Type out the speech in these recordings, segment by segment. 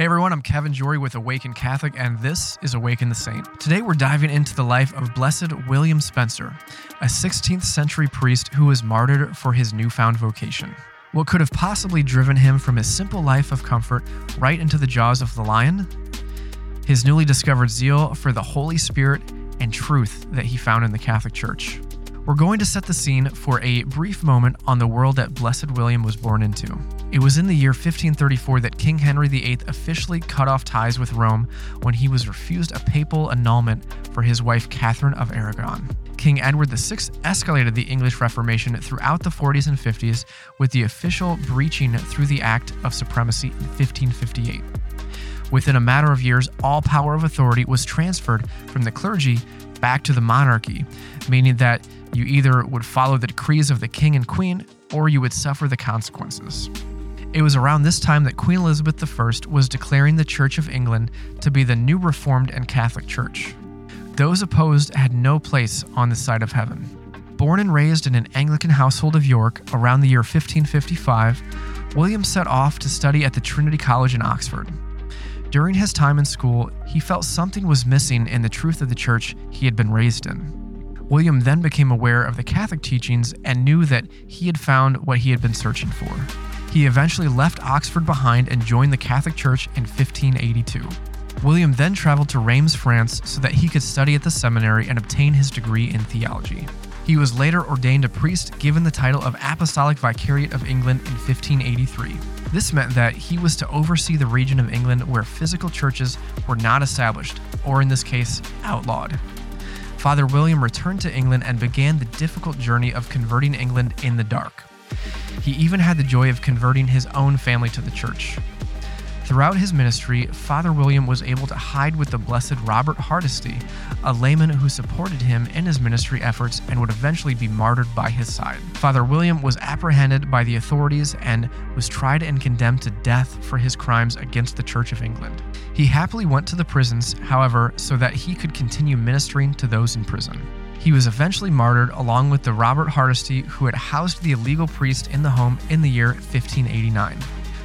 Hey everyone, I'm Kevin Jorrey with Awaken Catholic, and this is Awaken the Saint. Today we're diving into the life of Blessed William Spenser, a 16th century priest who was martyred for his newfound vocation. What could have possibly driven him from his simple life of comfort right into the jaws of the lion? His newly discovered zeal for the Holy Spirit and truth that he found in the Catholic Church. We're going to set the scene for a brief moment on the world that Blessed William was born into. It was in the year 1534 that King Henry VIII officially cut off ties with Rome when he was refused a papal annulment for his wife Catherine of Aragon. King Edward VI escalated the English Reformation throughout the 40s and 50s, with the official breaching through the Act of Supremacy in 1558. Within a matter of years, all power of authority was transferred from the clergy back to the monarchy, meaning that you either would follow the decrees of the king and queen or you would suffer the consequences. It was around this time that Queen Elizabeth I was declaring the Church of England to be the new Reformed and Catholic Church. Those opposed had no place on the side of heaven. Born and raised in an Anglican household of York around the year 1555, William set off to study at the Trinity College in Oxford. During his time in school, he felt something was missing in the truth of the church he had been raised in. William then became aware of the Catholic teachings and knew that he had found what he had been searching for. He eventually left Oxford behind and joined the Catholic Church in 1582. William then traveled to Reims, France, so that he could study at the seminary and obtain his degree in theology. He was later ordained a priest, given the title of Apostolic Vicariate of England in 1583. This meant that he was to oversee the region of England where physical churches were not established, or in this case, outlawed. Father William returned to England and began the difficult journey of converting England in the dark. He even had the joy of converting his own family to the church. Throughout his ministry, Father William was able to hide with the blessed Robert Hardesty, a layman who supported him in his ministry efforts and would eventually be martyred by his side. Father William was apprehended by the authorities and was tried and condemned to death for his crimes against the Church of England. He happily went to the prisons, however, so that he could continue ministering to those in prison. He was eventually martyred along with the Robert Hardesty who had housed the illegal priest in the home in the year 1589.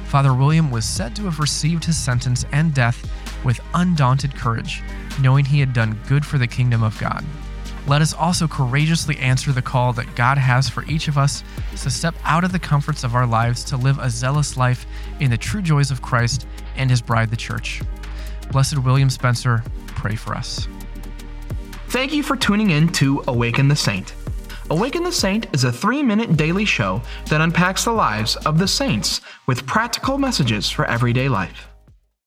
Father William was said to have received his sentence and death with undaunted courage, knowing he had done good for the kingdom of God. Let us also courageously answer the call that God has for each of us to step out of the comforts of our lives to live a zealous life in the true joys of Christ and his bride, the church. Blessed William Spenser, pray for us. Thank you for tuning in to Awaken the Saint. Awaken the Saint is a three minute daily show that unpacks the lives of the saints with practical messages for everyday life.